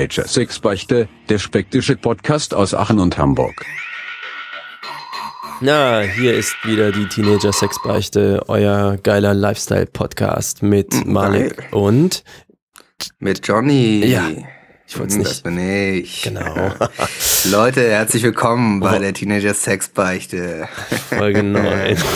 Teenager Sexbeichte, der spektische Podcast aus Aachen und Hamburg. Na, hier ist wieder die Teenager Sexbeichte, euer geiler Lifestyle Podcast mit Malik Geil. und Mit Johnny. Ja, ich wollt's Hm, nicht. Das bin ich. Genau. Leute, herzlich willkommen bei der Teenager Sexbeichte. Folge 9.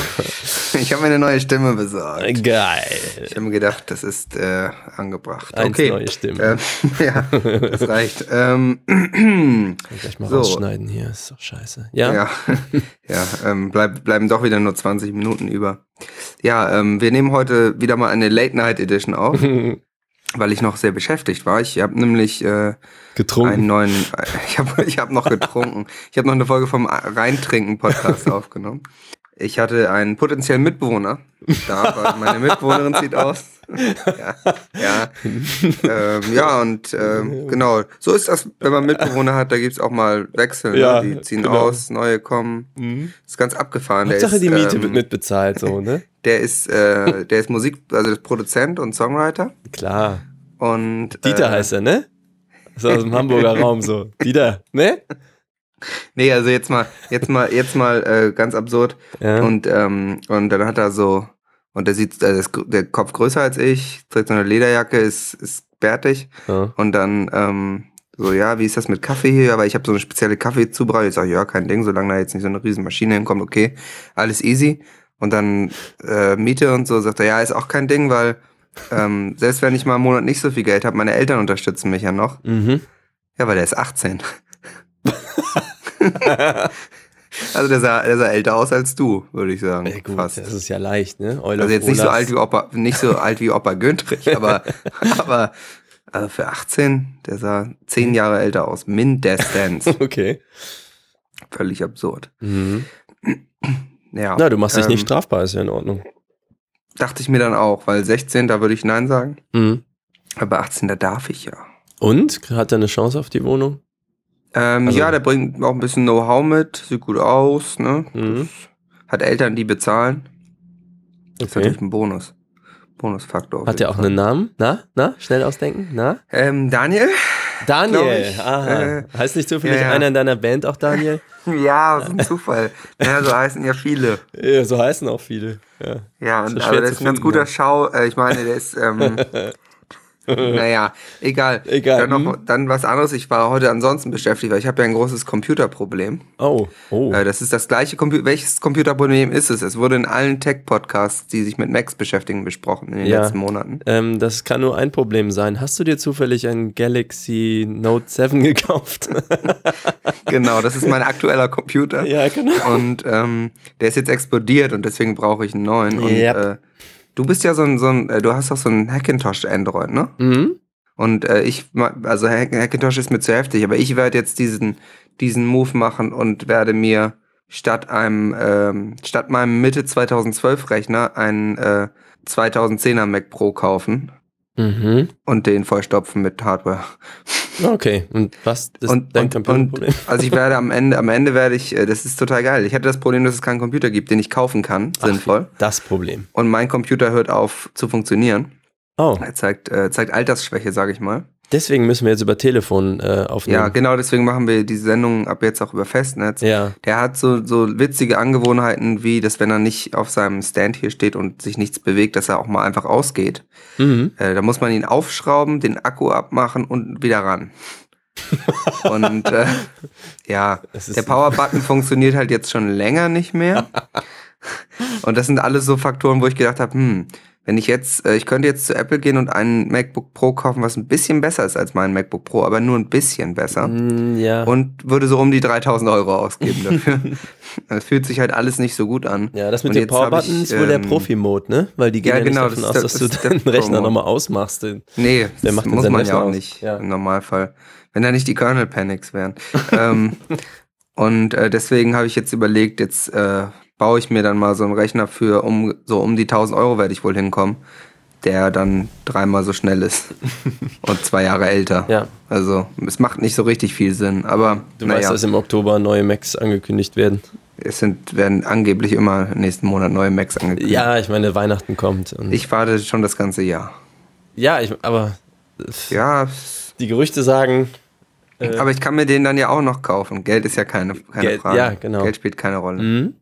Ich habe mir eine neue Stimme besorgt. Geil. Ich habe mir gedacht, das ist äh, angebracht. Eins okay. neue Stimme. Ähm, ja, das reicht. Ähm, Gleich mal so. rausschneiden hier, ist doch scheiße. Ja? ja, ja ähm, bleib, bleiben doch wieder nur 20 Minuten über. Ja, ähm, wir nehmen heute wieder mal eine Late Night Edition auf, weil ich noch sehr beschäftigt war. Ich habe nämlich äh, Getrunken. einen neuen, ich habe ich hab noch getrunken. Ich habe noch eine Folge vom Reintrinken-Podcast aufgenommen. Ich hatte einen potenziellen Mitbewohner da, meine Mitbewohnerin zieht aus. Ja, ja. ähm, ja und ähm, genau, so ist das, wenn man Mitbewohner hat, da gibt's auch mal Wechsel. Ja, ne? Die ziehen genau. aus, neue kommen. Mhm. Ist ganz abgefahren. Der Hauptsache ist, die Miete ähm, wird mitbezahlt, so, ne? Der ist, äh, der ist Musik, also ist Produzent und Songwriter. Klar. Und Dieter äh, heißt er, ne? Ist aus dem Hamburger Raum so. Dieter, ne? Nee, also jetzt mal, jetzt mal, jetzt mal äh, ganz absurd. Ja. Und, ähm, und dann hat er so, und der sieht, äh, ist der Kopf größer als ich, trägt so eine Lederjacke, ist, ist bärtig. ja. Und dann, ähm, so, ja, wie ist das mit Kaffee hier? Aber ich habe so eine spezielle Kaffeezubereitung. Ich sage, ja, kein Ding, solange da jetzt nicht so eine riesen Maschine hinkommt, okay, alles easy. Und dann äh, Miete und so, sagt er, ja, ist auch kein Ding, weil ähm, selbst wenn ich mal im Monat nicht so viel Geld habe, meine Eltern unterstützen mich ja noch. Mhm. Ja, weil der ist 18. also der sah, der sah älter aus als du, würde ich sagen. Ja, gut, fast. das ist ja leicht, ne? Euler Also jetzt nicht so alt wie Opa, nicht so alt wie Opa Güntrich, aber, aber also für 18, der sah 10 Jahre älter aus, mindestens. Okay. Völlig absurd. Mhm. Ja. Na, du machst dich ähm, nicht strafbar, ist ja in Ordnung. Dachte ich mir dann auch, weil 16, da würde ich Nein sagen. Mhm. Aber 18, da darf ich ja. Und? Hat er eine Chance auf die Wohnung? Ähm, Also- ja, der bringt auch ein bisschen Know-how mit, sieht gut aus, ne? Mhm. Hat Eltern, die bezahlen. Das ist Okay. natürlich ein Bonus. Bonusfaktor. Hat jeden er auch Fall. einen Namen? Na? Na? Schnell ausdenken? Na? Ähm, Daniel? Daniel. Aha. Äh, heißt nicht zufällig ja, ja. einer in deiner Band auch Daniel? Ja, das ist ein Zufall. ja, so heißen ja viele. ja, so heißen auch viele. Ja. Ja, Ist und, aber das zu ist ein ganz guter ne? Schau. Äh, ich meine, der ist, ähm, naja, egal. Egal, Dann, noch, hm. dann was anderes. Ich war heute ansonsten beschäftigt, weil ich habe ja ein großes Computerproblem. Oh, oh. Äh, das ist das gleiche Computer. Welches Computerproblem ist es? Es wurde in allen Tech-Podcasts, die sich mit Macs beschäftigen, besprochen in den Ja. letzten Monaten. Ähm, das kann nur ein Problem sein. Hast du dir zufällig ein Galaxy Note 7 gekauft? Genau, das ist mein aktueller Computer. ja, genau. Und ähm, der ist jetzt explodiert und deswegen brauche ich einen neuen. Und Yep. äh, du bist ja so ein, so ein äh, du hast doch so ein Hackintosh Android, ne? Mhm. Und äh, ich, also Hack- Hackintosh ist mir zu heftig, aber ich werde jetzt diesen, diesen Move machen und werde mir statt einem, ähm, statt meinem Mitte 2012 Rechner einen äh, 2010er Mac Pro kaufen Mhm. und den vollstopfen mit Hardware. Okay. Und was ist und, dein Computerproblem? also ich werde am Ende, am Ende werde ich, äh, das ist total geil. Ich hatte das Problem, dass es keinen Computer gibt, den ich kaufen kann, sinnvoll. Das Problem. Und mein Computer hört auf zu funktionieren. Oh, Er zeigt, äh, zeigt Altersschwäche, sage ich mal. Deswegen müssen wir jetzt über Telefon äh, aufnehmen. Ja, genau, deswegen machen wir die Sendung ab jetzt auch über Festnetz. Ja. Der hat so, so witzige Angewohnheiten, wie dass wenn er nicht auf seinem Stand hier steht und sich nichts bewegt, dass er auch mal einfach ausgeht. Mhm. Äh, da muss man ihn aufschrauben, den Akku abmachen und wieder ran. und äh, ja, der Power-Button funktioniert halt jetzt schon länger nicht mehr. Und das sind alles so Faktoren, wo ich gedacht habe, hm, wenn ich jetzt, äh, ich könnte jetzt zu Apple gehen und einen MacBook Pro kaufen, was ein bisschen besser ist als mein MacBook Pro, aber nur ein bisschen besser. Mm, Ja. Und würde so um die 3000 Euro ausgeben dafür. Es fühlt sich halt alles nicht so gut an. ja, das mit Und hab Power-Button ist wohl der ähm, Profi-Mode, ne? Weil die gehen ja, ja, genau, nicht davon das aus, dass du das der deinen Rechner nochmal ausmachst. Den- Nee, Der das muss man ja Rechner auch aus. nicht Ja. im Normalfall. Wenn da nicht die Kernel Panics wären. ähm, und äh, deswegen habe ich jetzt überlegt, jetzt äh, baue ich mir dann mal so einen Rechner für um so um die 1000 Euro werde ich wohl hinkommen, der dann dreimal so schnell ist und zwei Jahre älter. Ja. Also es macht nicht so richtig viel Sinn, aber Du weißt, naja, dass im Oktober neue Macs angekündigt werden. es sind werden angeblich immer nächsten Monat neue Macs angekündigt. Ja, ich meine, Weihnachten kommt. Ich warte schon das ganze Jahr. ja, ich, aber Ja, Die Gerüchte sagen, Aber ich kann mir den dann ja auch noch kaufen. Geld ist ja keine, keine Geld- Frage. ja, genau. Geld spielt keine Rolle. mhm,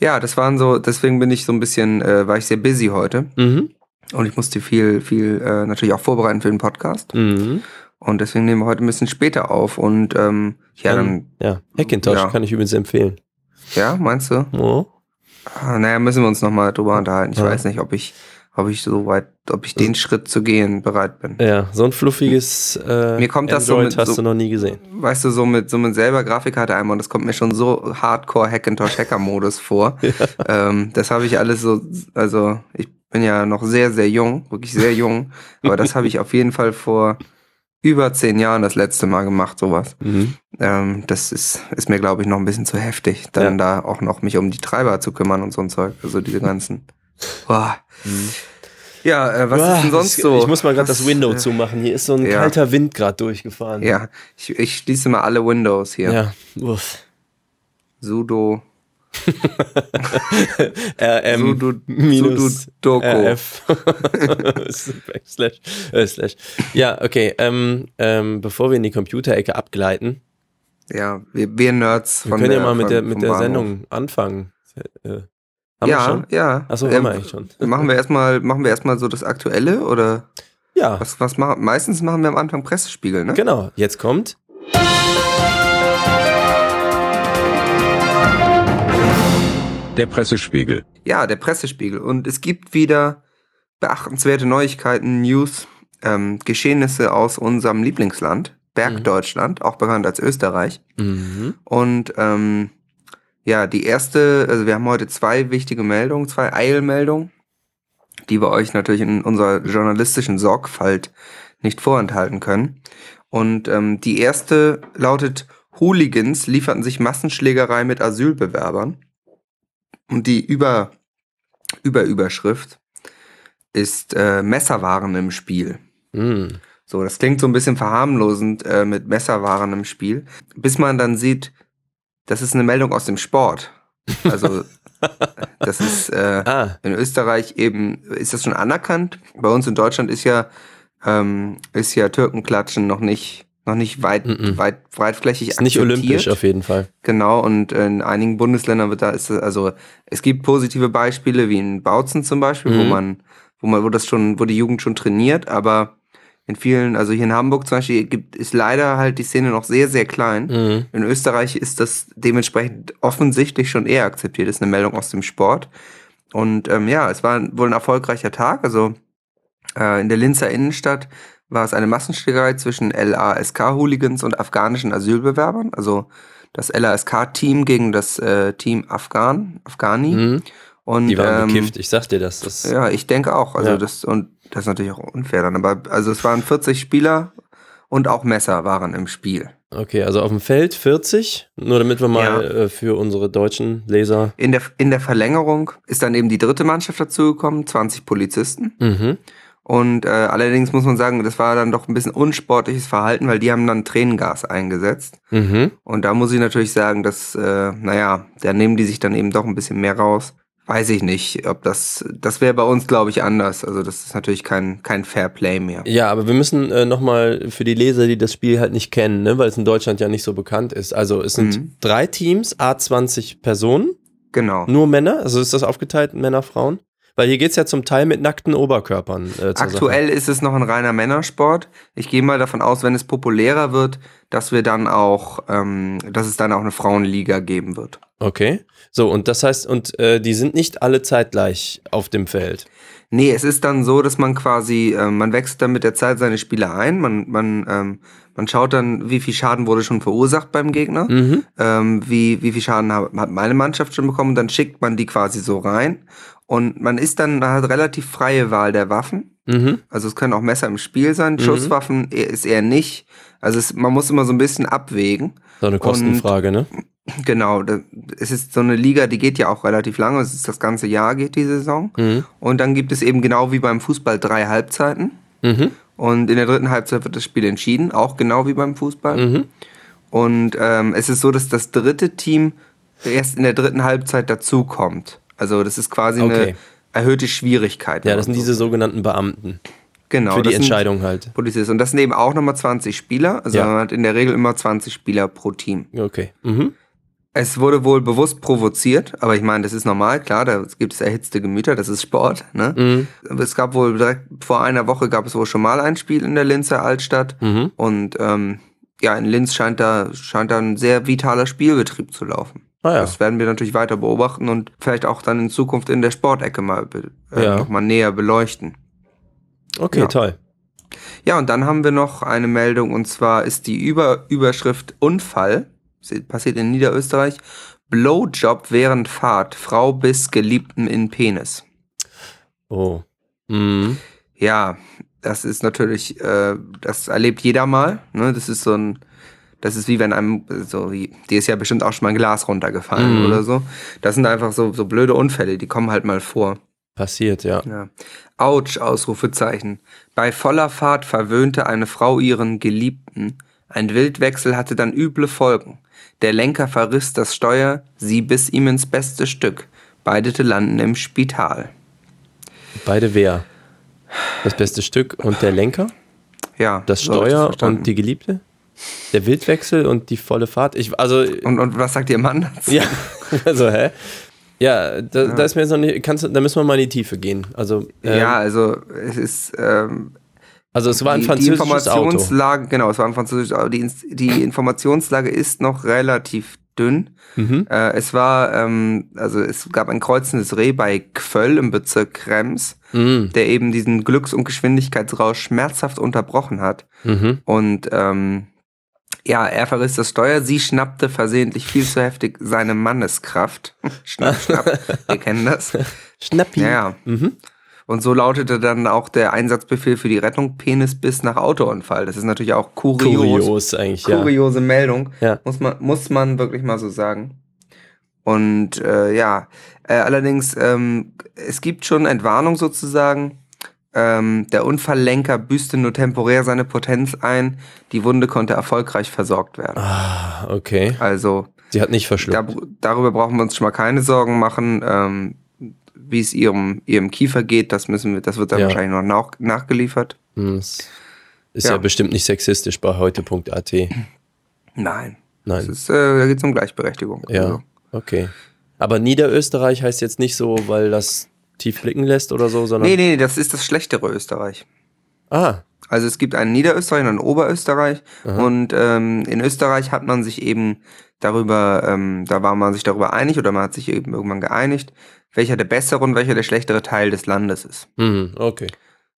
Ja, das waren so, deswegen bin ich so ein bisschen, äh, war ich sehr busy heute. mhm, Und ich musste viel, viel äh, natürlich auch vorbereiten für den Podcast. mhm. Und deswegen nehmen wir heute ein bisschen später auf. Und ähm, ja, dann, ja, Hackintosh Ja. kann ich übrigens empfehlen. ja, meinst du? Oh. Ah, Naja, müssen wir uns nochmal drüber unterhalten. Ich Ja. weiß nicht, ob ich, ob ich so weit, ob ich den Schritt zu gehen bereit bin. Ja, so ein fluffiges äh, Mir kommt das so Android mit hast so- du noch nie gesehen. Weißt du, so mit, so mit selber Grafikkarte einmal und das kommt mir schon so hardcore Hackintosh Hacker Modus vor. Ähm, das habe ich alles so, also ich bin ja noch sehr, sehr jung, wirklich sehr jung, aber das habe ich auf jeden Fall vor über zehn Jahren das letzte Mal gemacht, sowas. Mhm. Ähm, das ist, ist mir, glaube ich, noch ein bisschen zu heftig, dann da auch noch mich um die Treiber zu kümmern und so ein Zeug. Also diese ganzen. Boah. Ja, äh, was Ah, ist denn sonst ich, so? Ich muss mal gerade das Window äh, zumachen. Hier ist so ein ja. kalter Wind gerade durchgefahren. Ja, ich, ich schließe mal alle Windows hier. Ja. Uff. Sudo. RM Sudo, minus Sudoku. RF. slash, äh, slash. Ja, okay. Ähm, ähm, bevor wir in die Computerecke abgleiten, Ja, wir, wir Nerds wir von können der, ja mal mit der, mit der Bahnhof. Sendung anfangen. Äh, haben wir ja, schon? ja. Achso, Ähm, haben wir eigentlich schon. Machen wir erstmal, machen wir erstmal so das Aktuelle oder Ja, was, was machen? Meistens machen wir am Anfang Pressespiegel, ne? genau. Jetzt kommt. Der Pressespiegel. Ja, der Pressespiegel. Und es gibt wieder beachtenswerte Neuigkeiten, News, ähm, Geschehnisse aus unserem Lieblingsland, Bergdeutschland, auch bekannt als Österreich. Mhm. Und ähm, ja, die erste, also wir haben heute zwei wichtige Meldungen, zwei Eilmeldungen, die wir euch natürlich in unserer journalistischen Sorgfalt nicht vorenthalten können. Und ähm, die erste lautet, Hooligans lieferten sich Massenschlägerei mit Asylbewerbern. Und die Über Überüberschrift ist äh, Messerwaren im Spiel. Mhm. So, das klingt so ein bisschen verharmlosend äh, mit Messerwaren im Spiel, bis man dann sieht, das ist eine Meldung aus dem Sport. Also das ist äh, Ah, in Österreich eben ist das schon anerkannt. Bei uns in Deutschland ist ja ähm, ist ja Türkenklatschen noch nicht noch nicht weit Mhm. weit breitflächig ist nicht olympisch auf jeden Fall. Genau, und in einigen Bundesländern wird da ist es- also es gibt positive Beispiele wie in Bautzen zum Beispiel, wo Mhm. man, wo man, wo das schon, wo die Jugend schon trainiert, aber in vielen, also hier in Hamburg zum Beispiel gibt ist leider halt die Szene noch sehr, sehr klein. Mhm. In Österreich ist das dementsprechend offensichtlich schon eher akzeptiert. Das ist eine Meldung aus dem Sport. Und ähm, ja, es war wohl ein erfolgreicher Tag. Also äh, in der Linzer Innenstadt war es eine Massenschlägerei zwischen LASK-Hooligans und afghanischen Asylbewerbern. Also das LASK-Team gegen das äh, Team Afghan, Afghani. Mhm. Und, Die waren ähm, bekifft, ich sag dir das. das Ja, ich denke auch. Also Ja. das und das ist natürlich auch unfair dann. Aber also es waren 40 Spieler und auch Messer waren im Spiel. Okay, also auf dem Feld 40, nur damit wir mal Ja. äh, für unsere deutschen Leser. In der, in der Verlängerung ist dann eben die dritte Mannschaft dazugekommen, 20 Polizisten. Mhm. Und äh, allerdings muss man sagen, das war dann doch ein bisschen unsportliches Verhalten, weil die haben dann Tränengas eingesetzt. Mhm. Und da muss ich natürlich sagen, dass, äh, naja, da nehmen die sich dann eben doch ein bisschen mehr raus. Weiß ich nicht, ob das, das wäre bei uns, glaube ich, anders. Also das ist natürlich kein, kein Fair Play mehr. Ja, aber wir müssen äh, nochmal für die Leser, die das Spiel halt nicht kennen, ne, weil es in Deutschland ja nicht so bekannt ist. Also es sind Mhm. drei Teams, A20 Personen, Genau. nur Männer. Also ist das aufgeteilt, Männer, Frauen? Weil hier geht's ja zum Teil mit nackten Oberkörpern. Äh, Aktuell ist es noch ein reiner Männersport. Ich gehe mal davon aus, wenn es populärer wird, dass wir dann auch, ähm, dass es dann auch eine Frauenliga geben wird. Okay. So, und das heißt, und äh, die sind nicht alle zeitgleich auf dem Feld. Nee, es ist dann so, dass man quasi, ähm, man wechselt dann mit der Zeit seine Spieler ein. Man, man, ähm, man schaut dann, wie viel Schaden wurde schon verursacht beim Gegner. Mhm. ähm, wie, wie viel Schaden hat, hat meine Mannschaft schon bekommen. Dann schickt man die quasi so rein. Und man ist dann, man hat relativ freie Wahl der Waffen. Mhm. Also es können auch Messer im Spiel sein. Schusswaffen eher- ist eher nicht. Also es, man muss immer so ein bisschen abwägen. So eine Kostenfrage, ne? Genau, es ist so eine Liga, die geht ja auch relativ lange. Es ist das ganze Jahr geht die Saison. Mhm. Und dann gibt es eben genau wie beim Fußball drei Halbzeiten. Mhm. Und in der dritten Halbzeit wird das Spiel entschieden, auch genau wie beim Fußball. Mhm. Und ähm, es ist so, dass das dritte Team erst in der dritten Halbzeit dazukommt. Also das ist quasi Okay. eine erhöhte Schwierigkeit. Ja, das sind so diese sogenannten Beamten. Genau. Für die Entscheidung halt. Polizist. Und das sind eben auch nochmal 20 Spieler. Also Ja. man hat in der Regel immer 20 Spieler pro Team. Okay. Mhm. Es wurde wohl bewusst provoziert, aber ich meine, das ist normal, klar, da gibt es erhitzte Gemüter, das ist Sport. Ne? Mhm. Es gab wohl direkt vor einer Woche gab es wohl schon mal ein Spiel in der Linzer Altstadt Mhm. und ähm, ja, in Linz scheint da, scheint da ein sehr vitaler Spielbetrieb zu laufen. Ah ja. Das werden wir natürlich weiter beobachten und vielleicht auch dann in Zukunft in der Sportecke mal äh, Ja. noch mal näher beleuchten. Okay, Ja. toll. Ja, und dann haben wir noch eine Meldung und zwar ist die Über Überschrift Unfall, passiert in Niederösterreich, Blowjob während Fahrt, Frau bis Geliebten in Penis. Oh. Mhm. Ja, das ist natürlich, äh, das erlebt jeder mal. Ne? Das ist so ein, das ist wie wenn einem, so wie, dir ist ja bestimmt auch schon mal ein Glas runtergefallen Mhm. oder so. Das sind einfach so, so blöde Unfälle, die kommen halt mal vor. Passiert, ja. Ja. Autsch, Ausrufezeichen. Bei voller Fahrt verwöhnte eine Frau ihren Geliebten. Ein Wildwechsel hatte dann üble Folgen. Der Lenker verriss das Steuer, sie biss ihm ins beste Stück. Beide landen im Spital. Beide wer? Das beste Stück und der Lenker? Ja. Das so Steuer verstanden. und die Geliebte? Der Wildwechsel und die volle Fahrt? Ich, also, und, und was sagt ihr Mann dazu? ja, also, hä? Ja, da, da ist mir jetzt noch nicht, kannst da müssen wir mal in die Tiefe gehen. Also, ähm, Ja, also es ist ähm, also es war ein die, die französisches Auto. Informationslage, genau, es war ein französisches Auto. Die, die Informationslage ist noch relativ dünn. Mhm. Äh, es war, ähm, also es gab ein kreuzendes Reh bei Kvöll im Bezirk Krems, Mhm. der eben diesen Glücks- und Geschwindigkeitsrausch schmerzhaft unterbrochen hat. Mhm. Und ähm, ja, er verriss das Steuer, sie schnappte versehentlich viel zu heftig seine Manneskraft. schnapp, schnapp, wir kennen das. Schnappi. Ja, ja. Und so lautete dann auch der Einsatzbefehl für die Rettung Penis bis nach Autounfall. Das ist natürlich auch kurios. Kurios eigentlich, ja. Kuriose Meldung. Ja. Muss, man, muss man wirklich mal so sagen. Und äh, ja, äh, allerdings, ähm, es gibt schon Entwarnung sozusagen. Ähm, der Unfalllenker büßte nur temporär seine Potenz ein. Die Wunde konnte erfolgreich versorgt werden. Ah, okay. Also Sie hat nicht verschluckt. da, darüber brauchen wir uns schon mal keine Sorgen machen. Ähm, wie es ihrem, ihrem Kiefer geht, das müssen wir, das wird dann Ja. wahrscheinlich noch nach, nachgeliefert. Hm, es ist ja. Ja. bestimmt nicht sexistisch bei heute.at. Nein. Das Nein. ist, äh, da geht es um Gleichberechtigung. Ja, Also, okay. Aber Niederösterreich heißt jetzt nicht so, weil das tief blicken lässt oder so, sondern. nee, nee, das ist das schlechtere Österreich. Ah, Also es gibt einen Niederösterreich und einen Oberösterreich. Aha. Und ähm, in Österreich hat man sich eben darüber, ähm, da war man sich darüber einig oder man hat sich eben irgendwann geeinigt, welcher der bessere und welcher der schlechtere Teil des Landes ist. mhm, okay.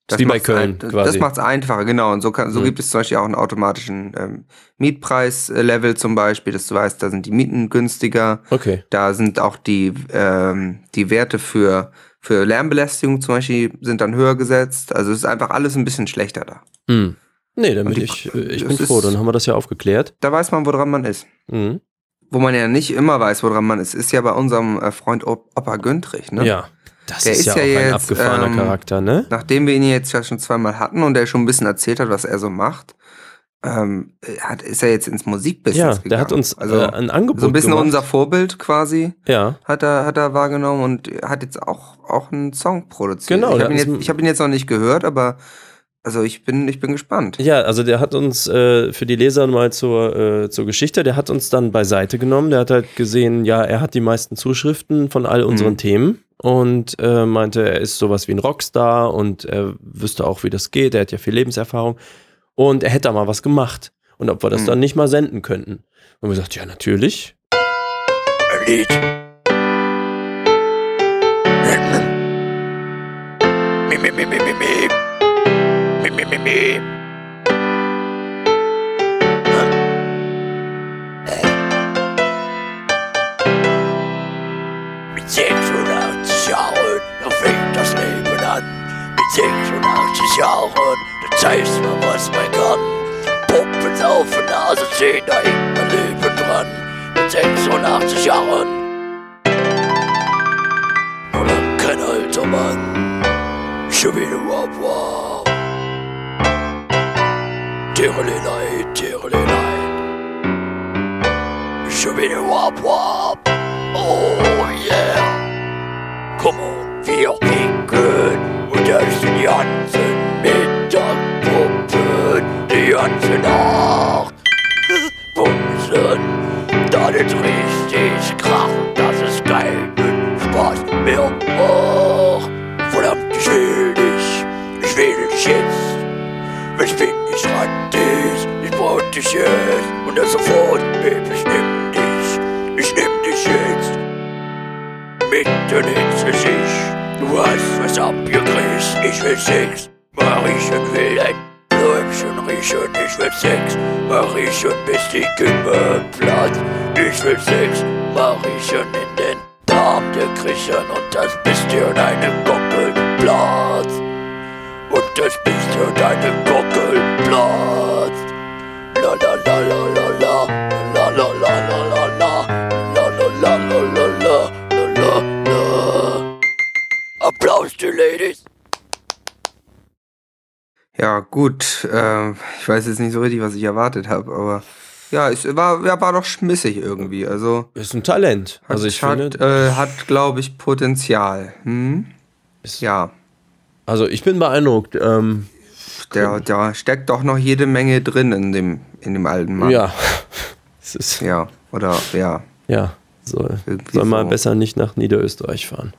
Das wie bei Köln ein, quasi. Das macht es einfacher, genau. Und so, kann, so Mhm. gibt es zum Beispiel auch einen automatischen ähm, Mietpreislevel zum Beispiel, dass du weißt, da sind die Mieten günstiger. okay. Da sind auch die, ähm, die Werte für, für Lärmbelästigung zum Beispiel sind dann höher gesetzt. Also es ist einfach alles ein bisschen schlechter da. Hm. Nee, dann bin die- ich, äh, ich bin froh, ist- dann haben wir das ja aufgeklärt. Da weiß man, woran man ist. Mhm. Wo man ja nicht immer weiß, woran man ist, ist ja bei unserem äh, Freund Op Opa Güntrich. Ne? Ja. Das Der ist, ist ja, ja auch ein jetzt, abgefahrener ähm, Charakter, ne? Nachdem wir ihn jetzt ja schon zweimal hatten und er schon ein bisschen erzählt hat, was er so macht, ähm, hat, ist er jetzt ins Musikbusiness Ja, gegangen. der hat uns also äh, ein Angebot so ein bisschen gemacht. unser Vorbild quasi Ja, hat er, hat er wahrgenommen und hat jetzt auch, auch einen Song produziert. Genau, Ich habe ihn, jetzt- ich hab ihn jetzt noch nicht gehört, aber also ich bin, ich bin gespannt. Ja, also der hat uns äh, für die Leser mal zur, äh, zur Geschichte, der hat uns dann beiseite genommen. Der hat halt gesehen, ja, er hat die meisten Zuschriften von all unseren Mhm. Themen und äh, meinte, er ist sowas wie ein Rockstar und er wüsste auch, wie das geht. Er hat ja viel Lebenserfahrung und er hätte da mal was gemacht. Und ob wir das Mhm. dann nicht mal senden könnten. Und wir gesagt, ja, natürlich. Ein Lied. Mi, mi, mi, mi, mi, mi. Mi, mi, mi, mi. Mit 86 Jahren, da fängt das Leben an. Mit 86 Jahren, da zeigst mal, was man kann. Puppen saufen, Nase ziehen, da hängt mein Leben dran. Mit 86 Jahren. Nur lang kein alter Mann. Schon wieder wap wap. Tirolelei, Tirolelei. Wieder wap wap. Oh yeah. Come on, wir kicken und das sind die Hansen mit ganze Nacht. Bumsen, dann ist richtig krachen, dass es keinen Spaß mehr macht. Verdammt, ich will dich, ich will dich jetzt. Wenn ich nicht rantig, ich brauch dich jetzt. Und das sofort, Baby, ich nimm dich, ich nimm dich jetzt. Mitten ins Gesicht, du hast was abgekriegt, ich will Sex. Mariechen will ein Läubchen riechen, ich will Sex. Mariechen, bis die Kümme platzt. Ich will Sex, Mariechen in den Darm dir kriechen und das bis dir deine Gockel platzt. Und das bis dir deine Gockel platzt. La la la la la la, la la la la la la, la la la la la la, la la la. Applaus, die Ladies. Ja, gut. Äh, ich weiß jetzt nicht so richtig, was ich erwartet habe, aber ja, es war, ja, war doch schmissig irgendwie. Also Ist ein Talent. hat, Also ich hat, finde, äh, hat glaube ich, Potenzial. Hm? Ist- Ja, also ich bin beeindruckt. Ähm, der, da steckt doch noch jede Menge drin in dem, in dem alten Mann. ja. Es ist, Ja, oder ja. ja. Soll, Irgendwie soll mal so. besser nicht nach Niederösterreich fahren.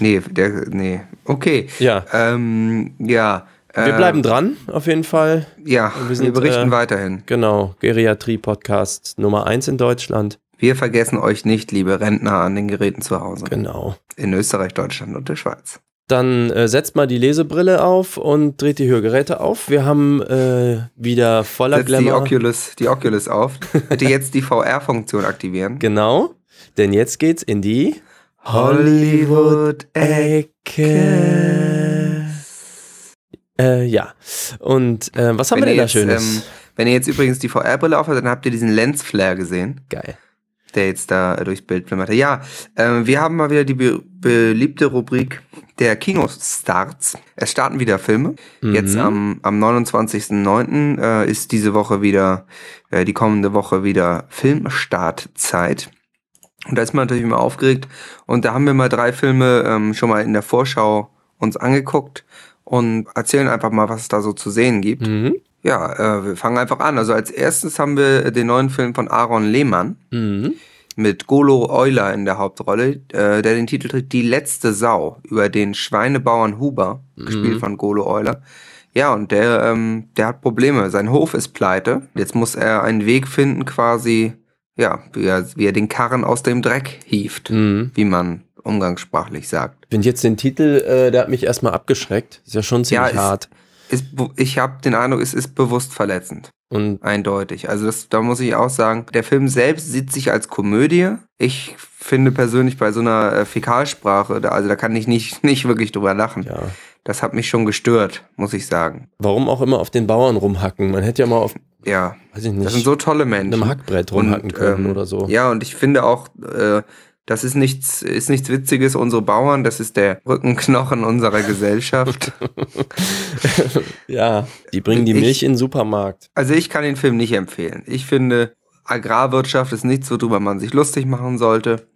Nee, der, nee. Okay. Ja. Ähm, ja. Wir äh, bleiben dran, auf jeden Fall. Ja, wir wir, sind, berichten äh, weiterhin. Genau, Geriatrie-Podcast Nummer 1 in Deutschland. Wir vergessen euch nicht, liebe Rentner an den Geräten zu Hause. Genau. In Österreich, Deutschland und der Schweiz. Dann äh, setzt mal die Lesebrille auf und dreht die Hörgeräte auf. Wir haben äh, wieder voller Setzt die Glamour. Oculus, die Oculus auf. Bitte jetzt die VR-Funktion aktivieren. Genau, denn jetzt geht's in die Hollywood-Ecke. Äh, ja. Und äh, was haben wir denn da Schönes? ähm, wenn ihr jetzt übrigens die VR-Brille aufhabt, dann habt ihr diesen Lensflare gesehen, Geil. der jetzt da äh, durchs Bild flimmerte. Ja, ähm, wir haben mal wieder die beliebte Rubrik der Kinostarts. Es starten wieder Filme. Jetzt Mhm. am, am 29.09. Äh, ist diese Woche wieder, äh, die kommende Woche wieder Filmstartzeit. Und da ist man natürlich immer aufgeregt. Und da haben wir mal drei Filme ähm, schon mal in der Vorschau uns angeguckt und erzählen einfach mal, was es da so zu sehen gibt. Mhm. Ja, äh, wir fangen einfach an. Also als erstes haben wir den neuen Film von Aaron Lehmann Mhm. Mit Golo Euler in der Hauptrolle, äh, der den Titel trägt Die letzte Sau über den Schweinebauern Huber, gespielt von Golo Euler. Ja, und der, ähm, der hat Probleme. Sein Hof ist pleite. Jetzt muss er einen Weg finden, quasi, ja, wie er, wie er den Karren aus dem Dreck hieft, Mhm. wie man umgangssprachlich sagt. Ich finde jetzt den Titel, äh, der hat mich erstmal abgeschreckt. Ist ja schon ziemlich ist- hart. Ist, ich habe den Eindruck, es ist bewusst verletzend. Und Eindeutig. Also das, da muss ich auch sagen, der Film selbst sieht sich als Komödie. Ich finde persönlich bei so einer äh, Fäkalsprache, da, also da kann ich nicht, nicht wirklich drüber lachen. ja, Das hat mich schon gestört, muss ich sagen. warum auch immer auf den Bauern rumhacken? Man hätte ja mal auf, Ja, weiß ich nicht, das sind so tolle Menschen. einem Hackbrett rumhacken Und, können ähm, oder so. Ja, und ich finde auch, äh, das ist nichts, ist nichts Witziges. Unsere Bauern, das ist der Rückenknochen unserer Gesellschaft. Ja, die bringen die Ich- Milch in den Supermarkt. Also ich kann den Film nicht empfehlen. Ich finde, Agrarwirtschaft ist nichts, worüber man sich lustig machen sollte.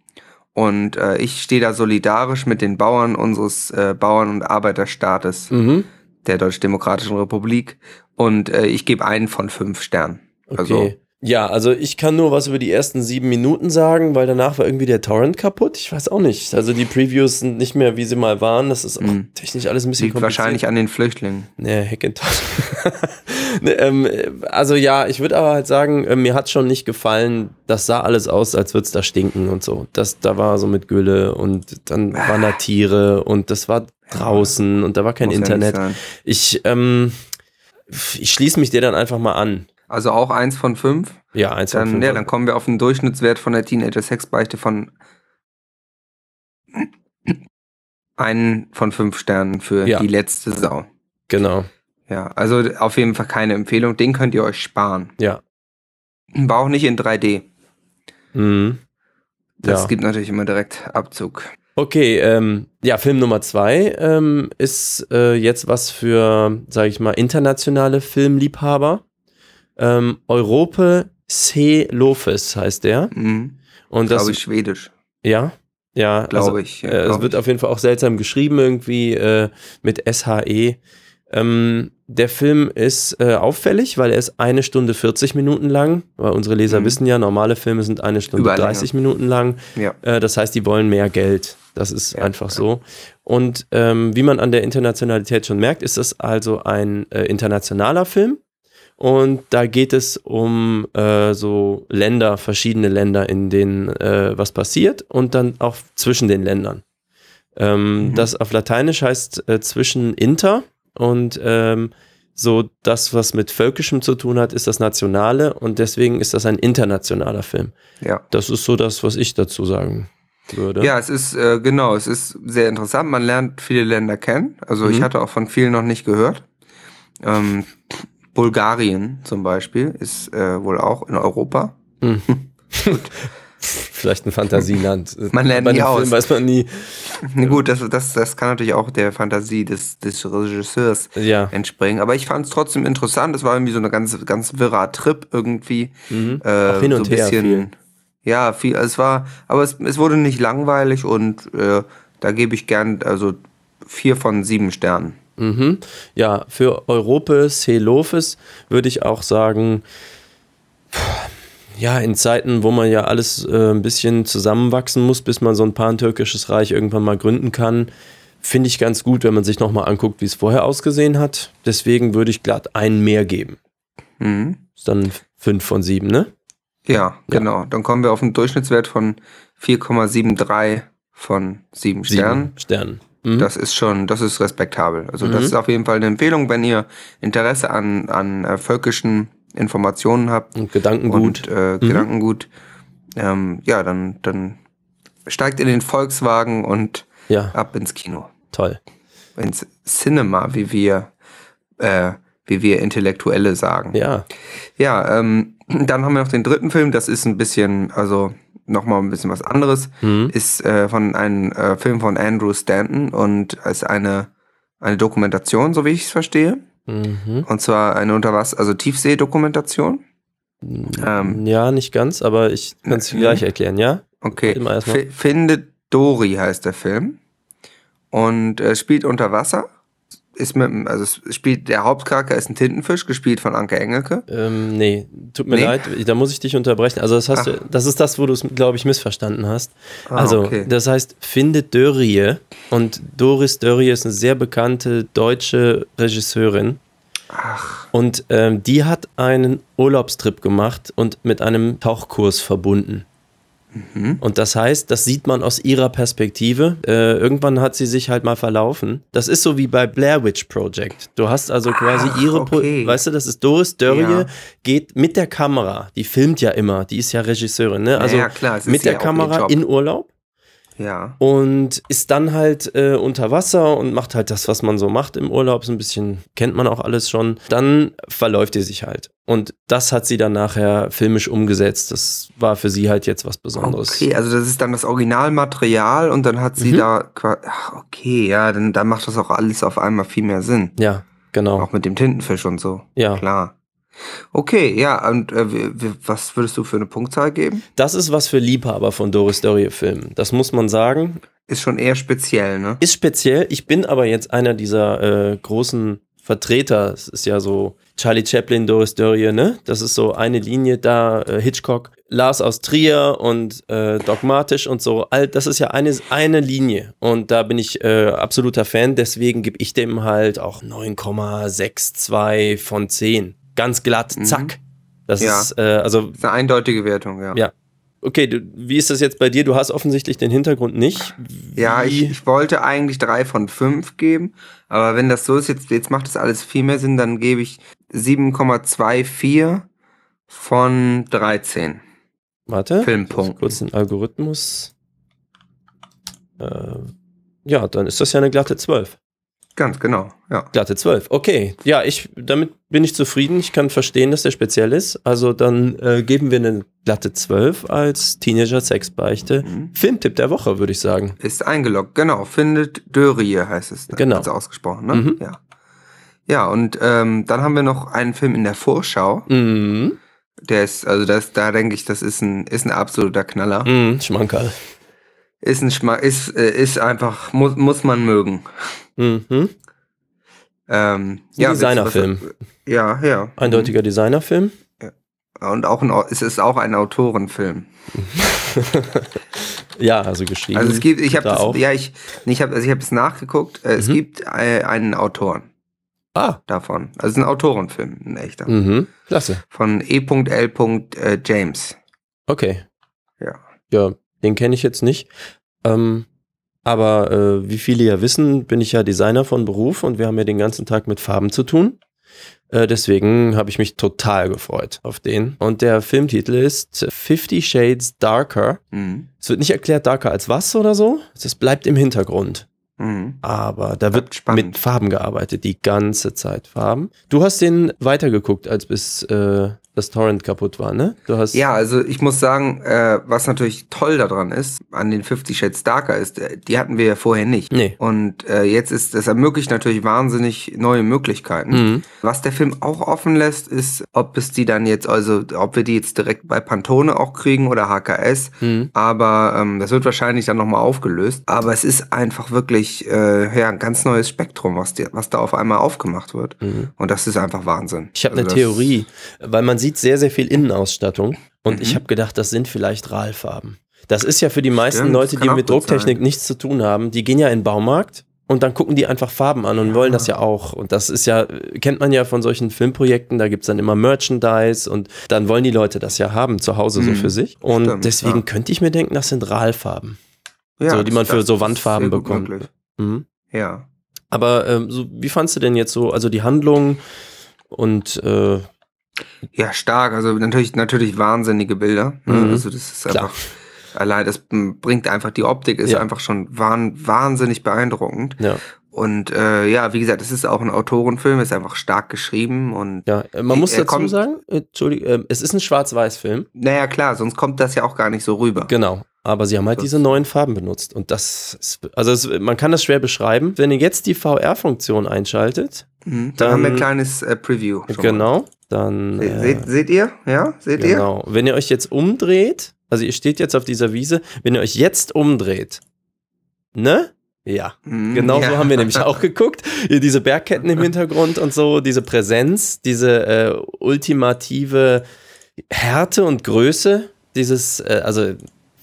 Und äh, ich stehe da solidarisch mit den Bauern unseres äh, Bauern- und Arbeiterstaates Mhm. der Deutsch-Demokratischen Republik. Und äh, ich gebe einen von fünf Sternen. Okay. Also, ja, also ich kann nur was über die ersten sieben Minuten sagen, weil danach war irgendwie der Torrent kaputt. Ich weiß auch nicht. Also die Previews sind nicht mehr, wie sie mal waren. Das ist auch Mhm. technisch alles ein bisschen liegt wahrscheinlich an den Flüchtlingen. Nee, Hackintosh. nee, ähm, also ja, ich würde aber halt sagen, äh, mir hat schon nicht gefallen, das sah alles aus, als würde es da stinken und so. Das, da war so mit Gülle und dann waren da Tiere und das war draußen und da war kein Muss ja Internet. sein. ich, ähm, ich schließe mich dir dann einfach mal an. Also auch eins von fünf. Ja, eins von Dann, fünf. ja, dann kommen wir auf einen Durchschnittswert von der Teenager-Sexbeichte von einen von fünf Sternen für Ja. die letzte Sau. Genau, Ja, also auf jeden Fall keine Empfehlung. Den könnt ihr euch sparen. ja. War auch nicht in 3D. Mhm. Das ja. gibt natürlich immer direkt Abzug. Okay, ähm, ja, Film Nummer zwei ähm, ist äh, jetzt was für, sage ich mal, internationale Filmliebhaber. Ähm, Europe C. Lofes heißt der. Mhm. Und das, Glaube ich schwedisch. ja, ja, Glaube also, ich. Ja, äh, es glaub wird ich. auf jeden Fall auch seltsam geschrieben irgendwie äh, mit SHE. Ähm, der Film ist äh, auffällig, weil er ist eine Stunde 40 Minuten lang. Weil unsere Leser Mhm. wissen ja, normale Filme sind eine Stunde Überlänge. 30 Minuten lang. Ja. Äh, das heißt, die wollen mehr Geld. Das ist Ja, einfach ja. so. Und ähm, wie man an der Internationalität schon merkt, ist das also ein äh, internationaler Film. Und da geht es um äh, so Länder, verschiedene Länder, in denen äh, was passiert und dann auch zwischen den Ländern. Ähm, Mhm. Das auf Lateinisch heißt äh, zwischen Inter und ähm, so das, was mit Völkischem zu tun hat, ist das Nationale und deswegen ist das ein internationaler Film. Ja. Das ist so das, was ich dazu sagen würde. Ja, es ist, äh, genau, es ist sehr interessant. Man lernt viele Länder kennen. Also ich Mhm. hatte auch von vielen noch nicht gehört. Ähm, Bulgarien zum Beispiel ist äh, wohl auch in Europa. Vielleicht ein Fantasieland. Man lernt nie aus. Film weiß man nie. Gut, das, das, das kann natürlich auch der Fantasie des, des Regisseurs Ja. entspringen. Aber ich fand es trotzdem interessant. Es war irgendwie so eine ganz, ganz wirrer Trip irgendwie. Mhm. Äh, Auch hin und so ein her viel. Ja, viel. Es war, aber es, es wurde nicht langweilig und äh, da gebe ich gern also vier von sieben Sternen. Mhm. Ja, für Europes, Helofes würde ich auch sagen, ja, in Zeiten, wo man ja alles äh, ein bisschen zusammenwachsen muss, bis man so ein pan-türkisches Reich irgendwann mal gründen kann, finde ich ganz gut, wenn man sich nochmal anguckt, wie es vorher ausgesehen hat. Deswegen würde ich glatt einen mehr geben. Mhm. Ist dann fünf von sieben, ne? Ja, genau. Dann kommen wir auf einen Durchschnittswert von 4,73 von sieben Sternen. Sieben Sternen. Mhm. Das ist schon, das ist respektabel. Also Mhm. das ist auf jeden Fall eine Empfehlung, wenn ihr Interesse an, an äh, völkischen Informationen habt Und Gedankengut. und äh, Gedankengut. Ähm, ja, dann, dann steigt in den Volkswagen und ja, ab ins Kino. toll. Ins Cinema, wie wir, äh, wie wir Intellektuelle sagen. Ja. Ja, ähm, dann haben wir noch den dritten Film, das ist ein bisschen, also nochmal ein bisschen was anderes, Mhm. ist äh, von einem äh, Film von Andrew Stanton und ist eine, eine Dokumentation, so wie ich es verstehe. Mhm. Und zwar eine Unterwasser, also Tiefseedokumentation. Ähm, Ja, nicht ganz, aber ich kann es gleich erklären, ja? okay. Immer erstmal. F Findet Dory heißt der Film. Und äh, spielt unter Wasser. Ist mit, also spielt, der Hauptcharakter ist ein Tintenfisch, gespielt von Anke Engelke. Ähm, nee, tut mir Nee? leid, da muss ich dich unterbrechen. Also das hast Ach. du, das ist das, wo du es, glaube ich, missverstanden hast. Ah, also, okay. das heißt, findet Dörrie und Doris Dörrie ist eine sehr bekannte deutsche Regisseurin. Ach, Und ähm, die hat einen Urlaubstrip gemacht und mit einem Tauchkurs verbunden. Mhm. Und das heißt, das sieht man aus ihrer Perspektive. Äh, irgendwann hat sie sich halt mal verlaufen. Das ist so wie bei Blair Witch Project. Du hast also quasi Ach, ihre, Pro- okay. weißt du, das ist Doris Dörrie, Ja. geht mit der Kamera, die filmt ja immer, die ist ja Regisseurin, ne? Also ja, klar, mit der Kamera in Urlaub ja. und ist dann halt äh, unter Wasser und macht halt das, was man so macht im Urlaub. So ein bisschen kennt man auch alles schon. Dann verläuft die sich halt. Und das hat sie dann nachher filmisch umgesetzt. Das war für sie halt jetzt was Besonderes. Okay, also das ist dann das Originalmaterial und dann hat sie Mhm. da ach, okay, ja, dann, dann macht das auch alles auf einmal viel mehr Sinn. Ja, genau. Auch mit dem Tintenfisch und so. Ja. Klar. Okay, ja, und äh, was würdest du für eine Punktzahl geben? Das ist was für Liebhaber von Doris Dörrie Filmen. Das muss man sagen. Ist schon eher speziell, ne? Ist speziell. Ich bin aber jetzt einer dieser äh, großen Vertreter. Es ist ja so Charlie Chaplin, Doris Dörrie, ne? Das ist so eine Linie da, äh, Hitchcock, Lars aus Trier und äh, dogmatisch und so. All, das ist ja eine, eine Linie. Und da bin ich äh, absoluter Fan. Deswegen gebe ich dem halt auch 9,62 von 10. Ganz glatt, Mhm. zack. Das Ja. ist, äh, also ist eine eindeutige Wertung, ja. Ja. Okay, du, wie ist das jetzt bei dir? Du hast offensichtlich den Hintergrund nicht. Ja, ich, Wie- ich wollte eigentlich drei von fünf geben, aber wenn das so ist, jetzt, jetzt macht das alles viel mehr Sinn, dann gebe ich 7,24 von 13. Warte. Filmpunkten. Kurz den Algorithmus. Äh, ja, dann ist das ja eine glatte 12. Ganz genau, ja. Glatte 12. Okay. Ja, ich, damit bin ich zufrieden. Ich kann verstehen, dass der speziell ist. Also dann äh, geben wir eine glatte 12 als Teenager-Sexbeichte. Mhm. Filmtipp der Woche, würde ich sagen. Ist eingeloggt, genau. Findet Dörie heißt es. ne? Genau. Also ausgesprochen, ne? Mhm. Ja. Ja, und ähm, dann haben wir noch einen Film in der Vorschau. Mhm. Der ist, also das, da denke ich, das ist ein, ist ein absoluter Knaller. Mhm. Schmankerl. Ist ein Schmack, ist, äh, ist einfach, muss, muss man mögen. Mhm. Ähm, Ein Designerfilm. was- Ja, ja. Eindeutiger Designerfilm. Und auch ein, es ist auch ein Autorenfilm. Ja, also geschrieben. Also es gibt, ich habe da ja, ich, ich habe, also ich habe es nachgeguckt. Äh, Es Mhm. gibt äh, einen Autoren Ah, davon. Also es ist ein Autorenfilm, ein echter. mhm. klasse. Von E.L. äh, James. Okay. Ja. Ja, den kenne ich jetzt nicht. Ähm, aber äh, wie viele ja wissen, bin ich ja Designer von Beruf und wir haben ja den ganzen Tag mit Farben zu tun. Äh, deswegen habe ich mich total gefreut auf den. Und der Filmtitel ist Fifty Shades Darker. Mhm. Es wird nicht erklärt, darker als was oder so. Es bleibt im Hintergrund. Mhm. Aber da wird spannend. mit Farben gearbeitet, die ganze Zeit Farben. Du hast den weitergeguckt, als bis äh, das Torrent kaputt war, ne? Du hast Ja, also ich muss sagen, äh, was natürlich toll daran ist, an den 50 Shades Darker ist, äh, die hatten wir ja vorher nicht. Nee. Und äh, jetzt ist, das ermöglicht natürlich wahnsinnig neue Möglichkeiten. Mhm. Was der Film auch offen lässt, ist, ob es die dann jetzt, also ob wir die jetzt direkt bei Pantone auch kriegen oder HKS. Mhm. Aber ähm, das wird wahrscheinlich dann nochmal aufgelöst. Aber es ist einfach wirklich äh, ja, ein ganz neues Spektrum, was, die, was da auf einmal aufgemacht wird. Mhm. Und das ist einfach Wahnsinn. Ich habe Also eine Theorie, weil man sieht sehr, sehr viel Innenausstattung und Mhm. ich habe gedacht, das sind vielleicht RAL-Farben. Das ist ja für die meisten Stimmt, Leute, die mit Drucktechnik sein. nichts zu tun haben, die gehen ja in den Baumarkt und dann gucken die einfach Farben an und wollen das ja auch. Und das ist ja, kennt man ja von solchen Filmprojekten, da gibt's dann immer Merchandise und dann wollen die Leute das ja haben zu Hause so Mhm. für sich. Und Stimmt, deswegen ja. könnte ich mir denken, das sind RAL-Farben. Ja, so, die man für so Wandfarben bekommt. Mhm. Ja. Aber ähm, so, wie fandst du denn jetzt so, also die Handlung und äh, Ja, stark. Also natürlich, natürlich wahnsinnige Bilder. ne? Mhm. Also das ist Klar. einfach, allein das bringt einfach, die Optik ist Ja. einfach schon wahn, wahnsinnig beeindruckend. ja. Und äh, ja, wie gesagt, es ist auch ein Autorenfilm, ist einfach stark geschrieben und Ja, man muss dazu kommt- sagen, äh, Entschuldigung, äh, es ist ein Schwarz-Weiß-Film, naja, klar, sonst kommt das ja auch gar nicht so rüber. genau. Aber sie haben halt diese neuen Farben benutzt. Und das ist, also es, man kann das schwer beschreiben. Wenn ihr jetzt die Mhm. VR-Funktion einschaltet, Dann, Dann- haben wir ein kleines äh, Preview. genau, dann. Se Äh, seht, seht ihr? Ja, seht ihr? genau. Wenn ihr euch jetzt umdreht, also ihr steht jetzt auf dieser Wiese, wenn ihr euch jetzt umdreht, ne? Ja. Mhm, Genau ja. so haben wir nämlich auch geguckt. Hier diese Bergketten im Hintergrund und so, diese Präsenz, diese äh, ultimative Härte und Größe, dieses, äh, also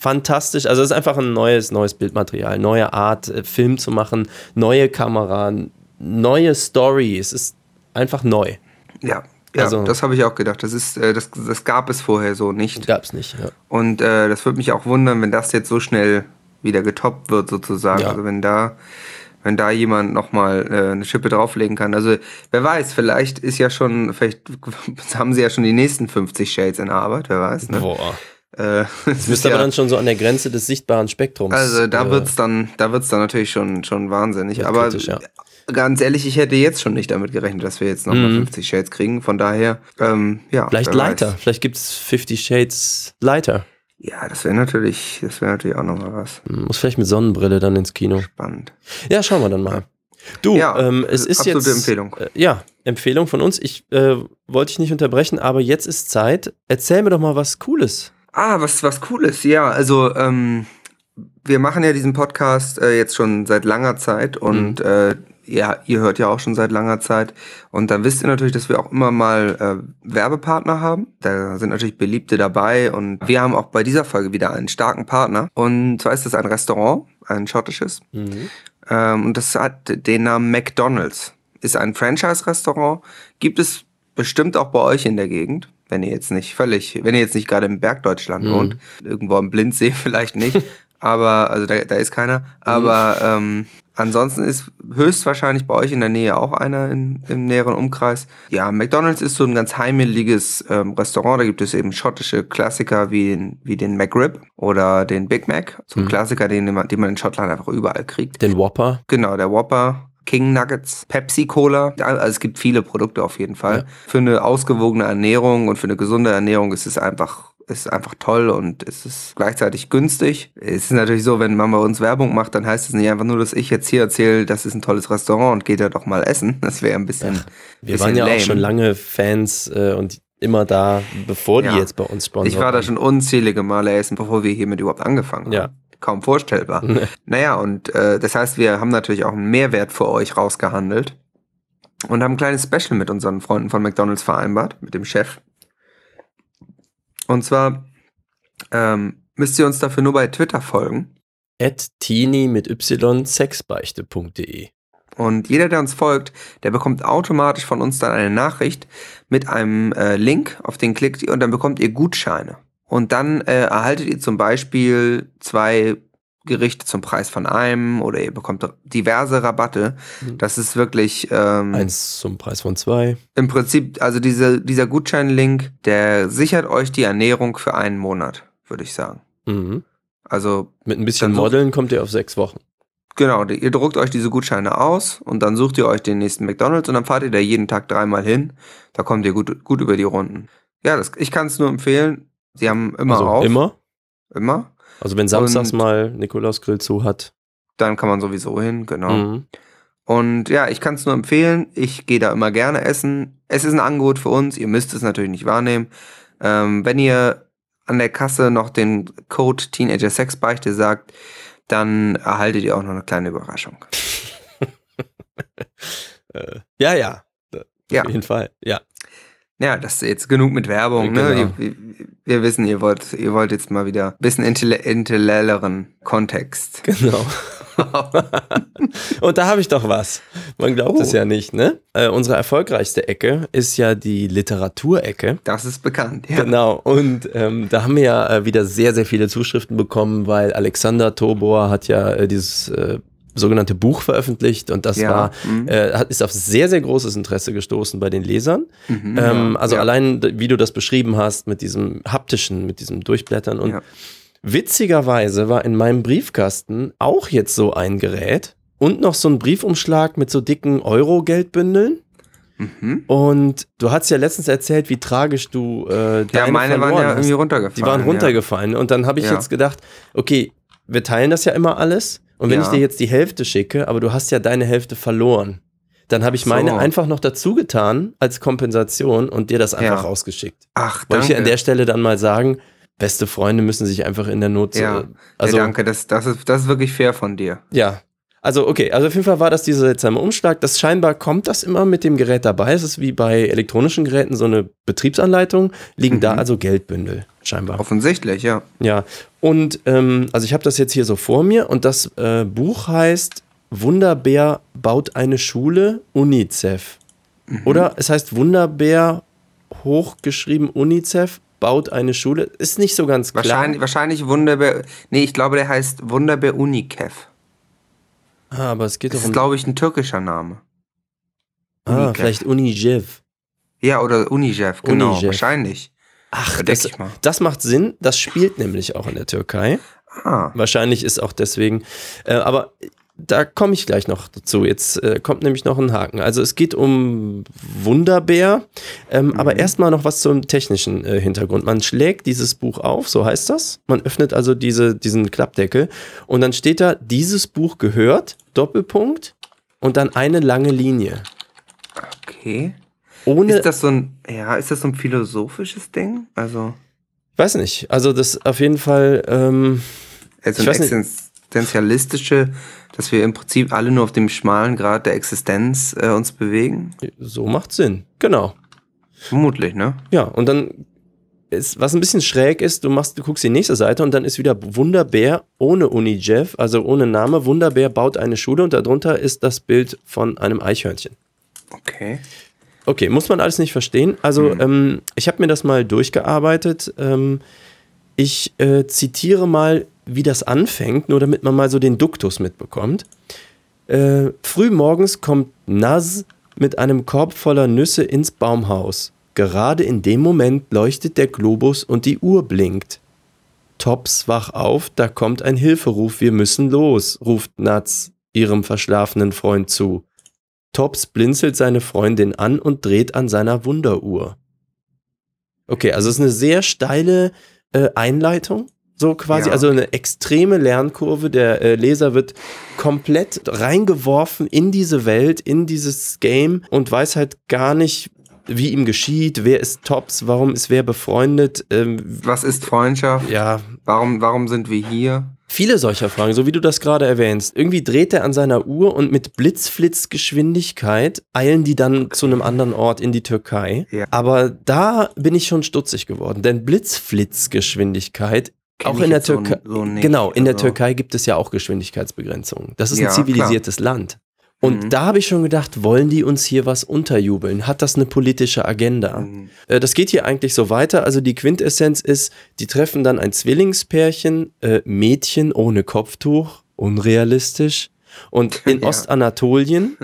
fantastisch. Also es ist einfach ein neues, neues Bildmaterial, neue Art, äh, Film zu machen, neue Kamera, neue Story. Es ist einfach neu. Ja, ja Also- das habe ich auch gedacht. Das, ist, äh, das, das gab es vorher so nicht. Gab es nicht. Ja. Und äh, das würde mich auch wundern, wenn das jetzt so schnell wieder getoppt wird, sozusagen. Ja. Also wenn da, wenn da jemand nochmal äh, eine Schippe drauflegen kann. Also wer weiß, vielleicht ist ja schon, vielleicht haben sie ja schon die nächsten 50 Shades in Arbeit, wer weiß. Ne? Boah. Äh, Das müsste aber dann schon so an der Grenze des sichtbaren Spektrums. also da äh, wird's dann, da wird's dann natürlich schon, schon wahnsinnig. Aber kritisch, ja. ganz ehrlich, ich hätte jetzt schon nicht damit gerechnet, dass wir jetzt nochmal Mhm. 50 Shades kriegen. Von daher, ähm, ja. Vielleicht wer Lighter. weiß. Vielleicht gibt es 50 Shades Lighter. Ja, das wäre natürlich, das wäre natürlich auch nochmal was. Muss vielleicht mit Sonnenbrille dann ins Kino. Spannend. Ja, schauen wir dann mal. Du, Ja, ähm, es ist absolute jetzt. Empfehlung. Äh, ja, Empfehlung von uns. Ich äh, wollte dich nicht unterbrechen, aber jetzt ist Zeit. Erzähl mir doch mal was Cooles. Ah, was, was Cooles, ja. Also, ähm, wir machen ja diesen Podcast äh, jetzt schon seit langer Zeit und äh, ja, ihr hört ja auch schon seit langer Zeit. Und dann wisst ihr natürlich, dass wir auch immer mal äh, Werbepartner haben. Da sind natürlich Beliebte dabei und wir haben auch bei dieser Folge wieder einen starken Partner. Und zwar ist das ein Restaurant, ein schottisches. Ähm, und das hat den Namen McDonald's. Ist ein Franchise-Restaurant. Gibt es bestimmt auch bei euch in der Gegend. Wenn ihr jetzt nicht völlig, wenn ihr jetzt nicht gerade im Bergdeutschland wohnt. Irgendwo am Blindsee vielleicht nicht. aber, also da, da ist keiner. Aber ähm, ansonsten ist höchstwahrscheinlich bei euch in der Nähe auch einer in, im näheren Umkreis. Ja, McDonald's ist so ein ganz heimeliges ähm, Restaurant. Da gibt es eben schottische Klassiker wie den, wie den McRib oder den Big Mac. So ein Klassiker, den, man- den man in Schottland einfach überall kriegt. Den Whopper. Genau, der Whopper, King Nuggets, Pepsi Cola. Ja, Also es gibt viele Produkte auf jeden Fall. Ja. Für eine ausgewogene Ernährung und für eine gesunde Ernährung ist es einfach ist einfach toll und es ist gleichzeitig günstig. Es ist natürlich so, wenn man bei uns Werbung macht, dann heißt es nicht einfach nur, dass ich jetzt hier erzähle, das ist ein tolles Restaurant und geht ja doch mal essen. Das wäre ein bisschen, Wir bisschen waren ja lame. auch schon lange Fans äh, und immer da, bevor die Ja. jetzt bei uns sponsern. Ich war da schon unzählige Male essen, bevor wir hiermit überhaupt angefangen haben. Ja. Kaum vorstellbar. Naja, und äh, das heißt, wir haben natürlich auch einen Mehrwert für euch rausgehandelt. und haben ein kleines Special mit unseren Freunden von McDonalds vereinbart, mit dem Chef. Und zwar ähm, müsst ihr uns dafür nur bei Twitter folgen. At teeny mit y sexbeichte.de. Und jeder, der uns folgt, der bekommt automatisch von uns dann eine Nachricht mit einem äh, Link, auf den klickt ihr und dann bekommt ihr Gutscheine. Und dann äh, erhaltet ihr zum Beispiel zwei Gerichte zum Preis von einem oder ihr bekommt diverse Rabatte. Mhm. Das ist wirklich ähm, Eins zum Preis von zwei. im Prinzip, also diese, dieser Gutscheinlink, der sichert euch die Ernährung für einen Monat, würde ich sagen. Mhm. Also Mit ein bisschen Modeln kommt ihr auf sechs Wochen. Genau, ihr druckt euch diese Gutscheine aus und dann sucht ihr euch den nächsten McDonalds und dann fahrt ihr da jeden Tag dreimal hin. Da kommt ihr gut, gut über die Runden. Ja, das, ich kann es nur empfehlen. Sie haben immer also auf. immer. Immer. Also wenn samstags Und- mal Nikolaus Grill zu hat. Dann kann man sowieso hin, genau. Mhm. Und ja, ich kann es nur empfehlen. Ich gehe da immer gerne essen. Es ist ein Angebot für uns. Ihr müsst es natürlich nicht wahrnehmen. Ähm, wenn ihr an der Kasse noch den Code Teenager Sex Beichte sagt, dann erhaltet ihr auch noch eine kleine Überraschung. Äh, ja, ja. Ja. Auf jeden Fall. Ja. Ja, das ist jetzt genug mit Werbung. Ne? Genau. Ihr, wir wissen, ihr wollt, ihr wollt jetzt mal wieder ein bisschen intelle- intellelleren Kontext. Genau. Und da habe ich doch was. Man glaubt Oh. es ja nicht, ne? Äh, unsere erfolgreichste Ecke ist ja die Literaturecke. Das ist bekannt, ja. Genau. Und ähm, da haben wir ja äh, wieder sehr, sehr viele Zuschriften bekommen, weil Alexander Tobor hat ja äh, dieses äh, sogenannte Buch veröffentlicht und das Ja, war, mhm. äh, hat, ist auf sehr, sehr großes Interesse gestoßen bei den Lesern. Mhm, Ähm, ja, also ja. allein, wie du das beschrieben hast, mit diesem haptischen, mit diesem Durchblättern. Und Ja. witzigerweise war in meinem Briefkasten auch jetzt so ein Gerät und noch so ein Briefumschlag mit so dicken Euro-Geldbündeln. Mhm. Und du hast ja letztens erzählt, wie tragisch du äh, Ja, deine meine waren ja hast. irgendwie runtergefallen. Die waren runtergefallen. Und dann habe ich Ja. jetzt gedacht, okay, wir teilen das ja immer alles. Und wenn Ja. ich dir jetzt die Hälfte schicke, aber du hast ja deine Hälfte verloren, dann habe ich meine So. einfach noch dazu getan als Kompensation und dir das einfach Ja. rausgeschickt. Ach, Wollte danke. ich dir an der Stelle dann mal sagen, beste Freunde müssen sich einfach in der Not Ja. also ja, danke, das, das, ist, das ist wirklich fair von dir. ja. Also okay, also auf jeden Fall war das dieser seltsame Umschlag. Das scheinbar kommt das immer mit dem Gerät dabei. Es ist wie bei elektronischen Geräten so eine Betriebsanleitung. Liegen da Mhm. also Geldbündel scheinbar. Offensichtlich, ja. Ja, und ähm, also ich habe das jetzt hier so vor mir und das äh, Buch heißt Wunderbär baut eine Schule, UNICEF. Mhm. Oder es heißt Wunderbär hochgeschrieben UNICEF baut eine Schule. Ist nicht so ganz klar. Wahrscheinlich, wahrscheinlich Wunderbar. Nee, ich glaube, der heißt Wunderbar Unikev. Ah, aber es geht Das doch ist, um. glaube ich, ein türkischer Name. Ah, Unikev. vielleicht Unijev. Ja, oder Unijev, genau. Unijev. Wahrscheinlich. Ach, Da das, denk ich mal. das macht Sinn. Das spielt nämlich auch in der Türkei. Ah, Wahrscheinlich ist auch deswegen. Äh, aber da komme ich gleich noch dazu. Jetzt äh, kommt nämlich noch ein Haken. Also es geht um Wunderbär, ähm, aber erstmal noch was zum technischen äh, Hintergrund. Man schlägt dieses Buch auf, so heißt das. Man öffnet also diese, diesen Klappdeckel und dann steht da, dieses Buch gehört, Doppelpunkt und dann eine lange Linie. okay. Ohne, Ist das so ein, ja, ist das so ein philosophisches Ding? Also, ich weiß nicht, also das auf jeden Fall, ähm, also Ich ein weiß nicht. Existenzialistische, dass wir im Prinzip alle nur auf dem schmalen Grad der Existenz äh, uns bewegen? so macht Sinn. Genau. Vermutlich, ne? Ja, und dann ist, was ein bisschen schräg ist, du machst, du guckst die nächste Seite und dann ist wieder Wunderbär ohne Unijev, also ohne Name. Wunderbär baut eine Schule und darunter ist das Bild von einem Eichhörnchen. Okay. Okay, muss man alles nicht verstehen. Also, ähm, ich habe mir das mal durchgearbeitet. Ähm, ich äh, zitiere mal, wie das anfängt, nur damit man mal so den Duktus mitbekommt. Äh, früh morgens kommt Naz mit einem Korb voller Nüsse ins Baumhaus. Gerade in dem Moment leuchtet der Globus und die Uhr blinkt. Tops, wach auf, da kommt ein Hilferuf, wir müssen los, ruft Naz ihrem verschlafenen Freund zu. Tops blinzelt seine Freundin an und dreht an seiner Wunderuhr. Okay, also es ist eine sehr steile äh, Einleitung, so quasi, Ja. also eine extreme Lernkurve. Der äh, Leser wird komplett reingeworfen in diese Welt, in dieses Game und weiß halt gar nicht, wie ihm geschieht, wer ist Tops, warum ist wer befreundet. Ähm, Was ist Freundschaft? ja, Warum, warum sind wir hier? viele solcher Fragen, so wie du das gerade erwähnst. Irgendwie dreht er an seiner Uhr und mit Blitzflitzgeschwindigkeit eilen die dann zu einem anderen Ort in die Türkei. Ja. Aber da bin ich schon stutzig geworden, denn Blitzflitzgeschwindigkeit auch in der so- Türkei. so nicht. genau, in der Also- Türkei gibt es ja auch Geschwindigkeitsbegrenzungen. Das ist ein Ja, zivilisiertes Land. Und Mhm. da habe ich schon gedacht, wollen die uns hier was unterjubeln? Hat das eine politische Agenda? Mhm. Äh, Das geht hier eigentlich so weiter. Also die Quintessenz ist, die treffen dann ein Zwillingspärchen, äh, Mädchen ohne Kopftuch, unrealistisch. Und in Ja. Ostanatolien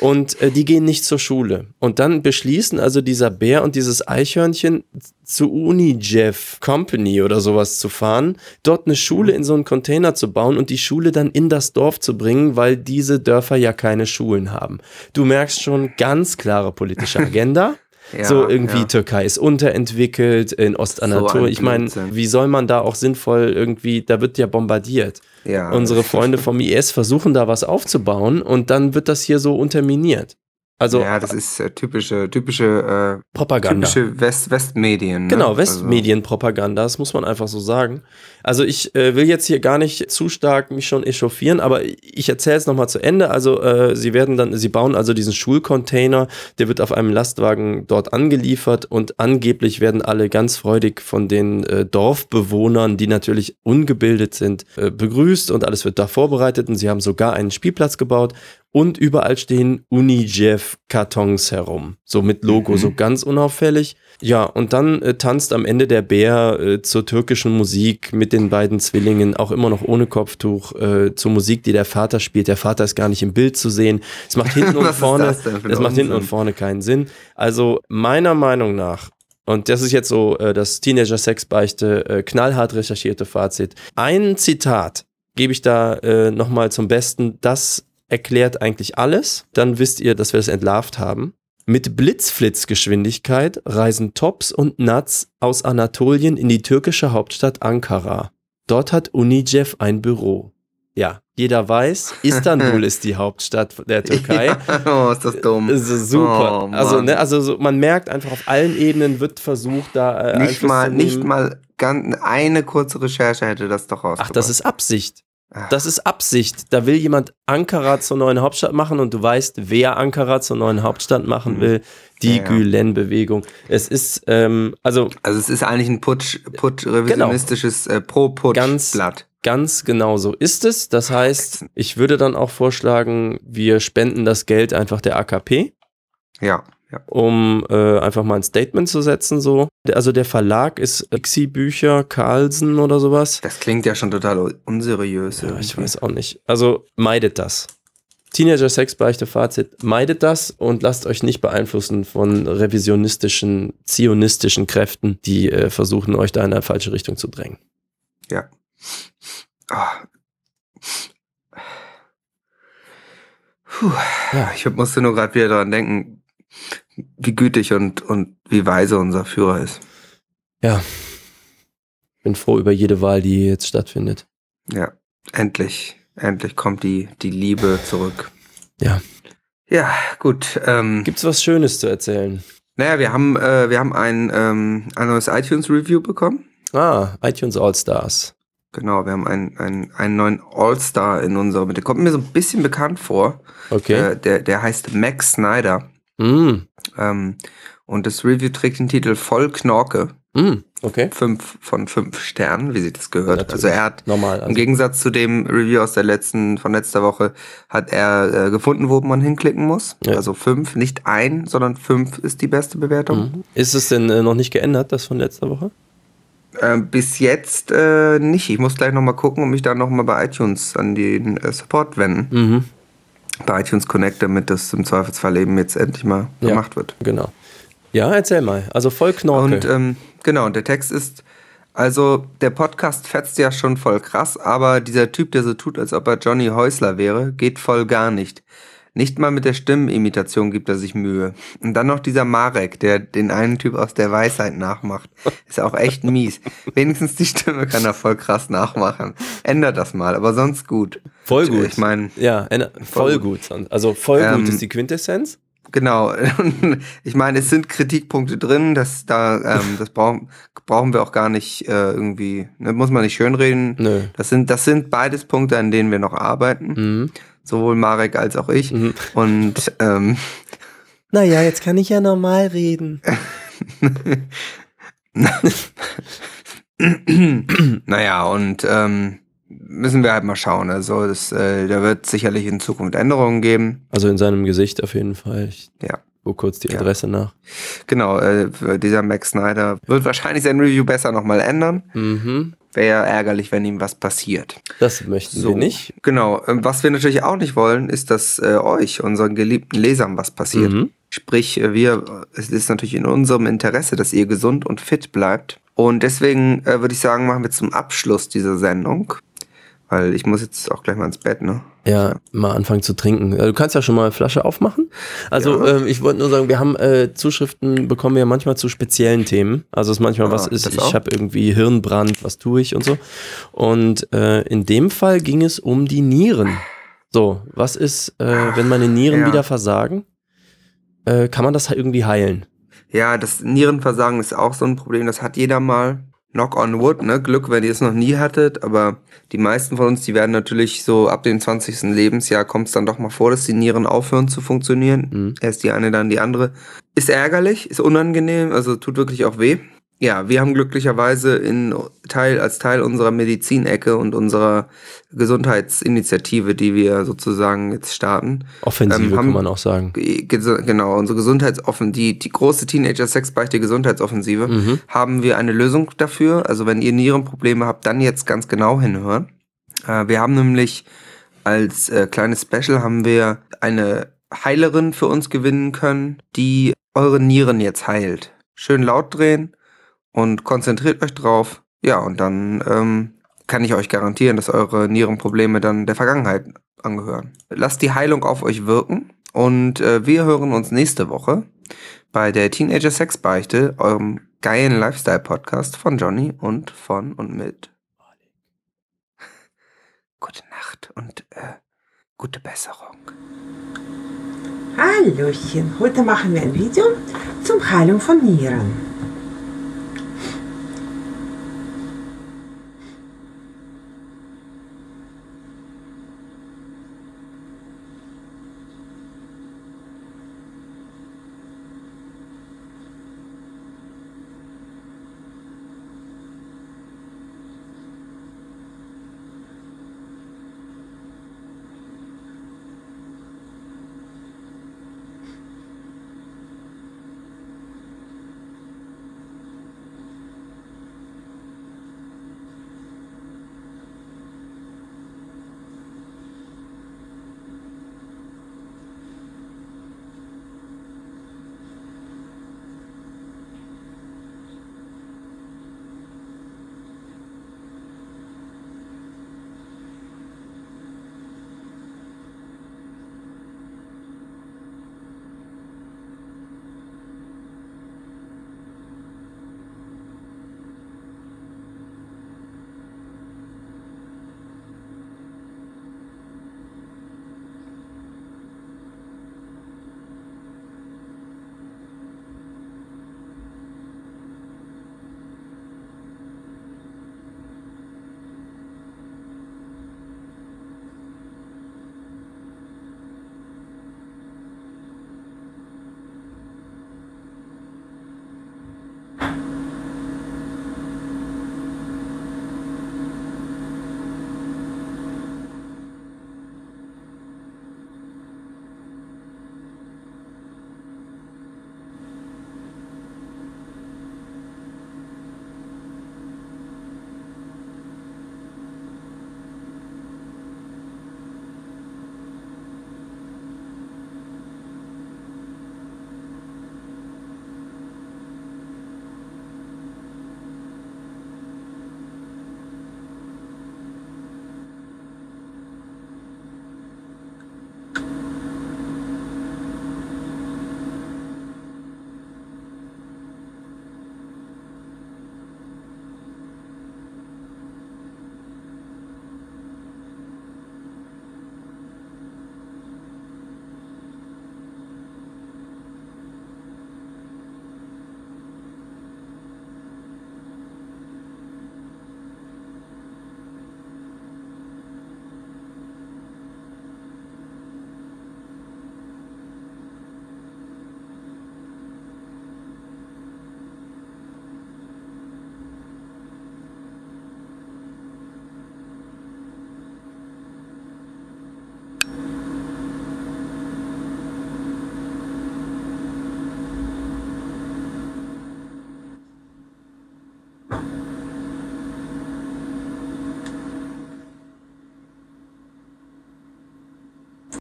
und äh, die gehen nicht zur Schule. Und dann beschließen also dieser Bär und dieses Eichhörnchen zu Unijeff Company oder sowas zu fahren, dort eine Schule in so einen Container zu bauen und die Schule dann in das Dorf zu bringen, weil diese Dörfer ja keine Schulen haben. Du merkst schon ganz klare politische Agenda. Ja, so irgendwie ja. Türkei ist unterentwickelt in Ostanatolien. So ich meine, wie soll man da auch sinnvoll irgendwie, da wird ja bombardiert. Ja. Unsere Freunde vom IS versuchen da was aufzubauen und dann wird das hier so unterminiert. Also ja, das ist äh, typische, typische, äh, Propaganda. typische West Westmedien. Ne? Genau, Also- Westmedienpropaganda, das muss man einfach so sagen. Also ich äh, will jetzt hier gar nicht zu stark mich schon echauffieren, aber ich erzähle es nochmal zu Ende. Also äh, sie werden dann, sie bauen also diesen Schulcontainer, der wird auf einem Lastwagen dort angeliefert und angeblich werden alle ganz freudig von den äh, Dorfbewohnern, die natürlich ungebildet sind, äh, begrüßt und alles wird da vorbereitet und sie haben sogar einen Spielplatz gebaut und überall stehen Unijev-Kartons herum. So mit Logo, Mhm. so ganz unauffällig. Ja, und dann äh, tanzt am Ende der Bär äh, zur türkischen Musik mit den beiden Zwillingen, auch immer noch ohne Kopftuch, äh, zur Musik, die der Vater spielt. Der Vater ist gar nicht im Bild zu sehen. Es macht hinten und vorne, das macht hinten und vorne keinen Sinn. Also meiner Meinung nach und das ist jetzt so äh, das Teenager-Sex-Beichte, äh, knallhart recherchierte Fazit. Ein Zitat gebe ich da äh, nochmal zum Besten. Das erklärt eigentlich alles. Dann wisst ihr, dass wir es entlarvt haben. Mit Blitzflitzgeschwindigkeit reisen Tops und Nuts aus Anatolien in die türkische Hauptstadt Ankara. Dort hat Unijev ein Büro. Ja, jeder weiß, Istanbul ist die Hauptstadt der Türkei. Ja, oh, ist das dumm. Das ist super. Oh, also, ne, also so, man merkt einfach auf allen Ebenen wird versucht, da äh, nicht mal, nicht mal ganz, eine kurze Recherche hätte das doch rausgebracht. Ach, das ist Absicht. Ach. Das ist Absicht. Da will jemand Ankara zur neuen Hauptstadt machen und du weißt, wer Ankara zur neuen Hauptstadt machen Mhm. will. Die Ja, ja. Gülen-Bewegung. Es ist, ähm, also Also es ist eigentlich ein Putsch, Putsch revisionistisches äh, Pro-Putsch-Blatt. ganz genau so ist es. Das heißt, ich würde dann auch vorschlagen, wir spenden das Geld einfach der AKP. Ja, ja. um äh, einfach mal ein Statement zu setzen. So. Also der Verlag ist Exi Bücher, Carlsen oder sowas. Das klingt ja schon total unseriös. Ja, ich weiß auch nicht. Also meidet das. Teenager Sex Beichte Fazit, meidet das und lasst euch nicht beeinflussen von revisionistischen, zionistischen Kräften, die äh, versuchen, euch da in eine falsche Richtung zu drängen. Ja. Puh. Ja. Ich musste nur gerade wieder daran denken, wie gütig und, und wie weise unser Führer ist. Ja. Bin froh über jede Wahl, die jetzt stattfindet. Ja, endlich, endlich kommt die, die Liebe zurück. Ja. Ja, gut. Ähm, Gibt's was Schönes zu erzählen? naja, wir haben, äh, wir haben ein, ähm, ein neues iTunes-Review bekommen. Ah, iTunes All Stars. Genau, wir haben einen, einen, einen neuen All-Star in unserer Mitte. Kommt mir so ein bisschen bekannt vor. Okay. Äh, der, der heißt Max Snyder. Mm. Ähm, und das Review trägt den Titel Voll Knorke. Mm. Okay. Fünf von fünf Sternen, wie sich das gehört. Natürlich. Also er hat Normal. im Also. Gegensatz zu dem Review aus der letzten, von letzter Woche, hat er äh, gefunden, wo man hinklicken muss. Ja. Also fünf, nicht ein, sondern fünf ist die beste Bewertung. Mhm. Ist es denn äh, noch nicht geändert, das von letzter Woche? Ähm, bis jetzt äh, nicht. Ich muss gleich nochmal gucken und mich dann nochmal bei iTunes an den äh, Support wenden. Mhm. Bei iTunes Connect, damit das im Zweifelsfall eben jetzt endlich mal Ja. gemacht wird. Genau. Ja, erzähl mal. Also voll Knorke. Und ähm, genau, und der Text ist, also der Podcast fetzt ja schon voll krass, aber dieser Typ, der so tut, als ob er Johnny Häusler wäre, geht voll gar nicht. Nicht mal mit der Stimmenimitation gibt er sich Mühe. Und dann noch dieser Marek, der den einen Typ aus der Weisheit nachmacht. Ist auch echt mies. Wenigstens die Stimme kann er voll krass nachmachen. Ändert das mal, aber sonst gut. voll gut. Ich meine, ja, voll gut. Also voll Ähm, gut ist die Quintessenz. Genau. Ich meine, es sind Kritikpunkte drin, dass da, ähm, das brauchen, brauchen wir auch gar nicht äh, irgendwie, ne, muss man nicht schönreden. Nö. Das sind, das sind beides Punkte, an denen wir noch arbeiten. Mhm. Sowohl Marek als auch ich. Mhm. Und ähm, Naja, jetzt kann ich ja normal reden. naja, und ähm, müssen wir halt mal schauen. Also das, äh, da wird sicherlich in Zukunft Änderungen geben. Also in seinem Gesicht auf jeden Fall. Ich Ja. guck kurz die Ja. Adresse nach. Genau, äh, dieser Max Snyder wird wahrscheinlich sein Review besser nochmal ändern. Mhm. Wäre ärgerlich, wenn ihm was passiert. Das möchten wir nicht. Genau. Ähm, Was wir natürlich auch nicht wollen, ist, dass äh, euch, unseren geliebten Lesern, was passiert. Mhm. Sprich, äh, wir, es ist natürlich in unserem Interesse, dass ihr gesund und fit bleibt. Und deswegen äh, würde ich sagen, machen wir zum Abschluss dieser Sendung, weil ich muss jetzt auch gleich mal ins Bett, ne? Ja, mal anfangen zu trinken. Äh, Du kannst ja schon mal eine Flasche aufmachen. Also Ja. ähm, ich wollte nur sagen, wir haben äh, Zuschriften bekommen wir ja manchmal zu speziellen Themen. Also es ist manchmal Ah, was ist, ich habe irgendwie Hirnbrand, was tue ich und so. Und äh, in dem Fall ging es um die Nieren. So, was ist, äh, wenn meine Nieren ja. wieder versagen? Äh, kann man das irgendwie heilen? Ja, das Nierenversagen ist auch so ein Problem, das hat jeder mal. Knock on wood, ne? Glück, wenn ihr es noch nie hattet, aber die meisten von uns, die werden natürlich so ab dem 20. Lebensjahr kommt es dann doch mal vor, dass die Nieren aufhören zu funktionieren. Mhm. Erst die eine, dann die andere. Ist ärgerlich, ist unangenehm, also tut wirklich auch weh. Ja, wir haben glücklicherweise in Teil, als Teil unserer Medizinecke und unserer Gesundheitsinitiative, die wir sozusagen jetzt starten, Offensive Ähm, haben- kann man auch sagen. Ge- Genau, unsere Gesundheitsoffen, die, die große Teenager-Sex-Beichte Gesundheitsoffensive, Mhm. haben wir eine Lösung dafür. Also wenn ihr Nierenprobleme habt, dann jetzt ganz genau hinhören. Äh, wir haben nämlich als äh, kleines Special haben wir eine Heilerin für uns gewinnen können, die eure Nieren jetzt heilt. Schön laut drehen und konzentriert euch drauf. Ja, und dann ähm, kann ich euch garantieren, dass eure Nierenprobleme dann der Vergangenheit angehören. Lasst die Heilung auf euch wirken und äh, wir hören uns nächste Woche bei der Teenager Sex Beichte, eurem geilen Lifestyle Podcast von Johnny und von und mit. Gute Nacht und äh, gute Besserung. Hallöchen, heute machen wir ein Video zum Heilung von Nieren.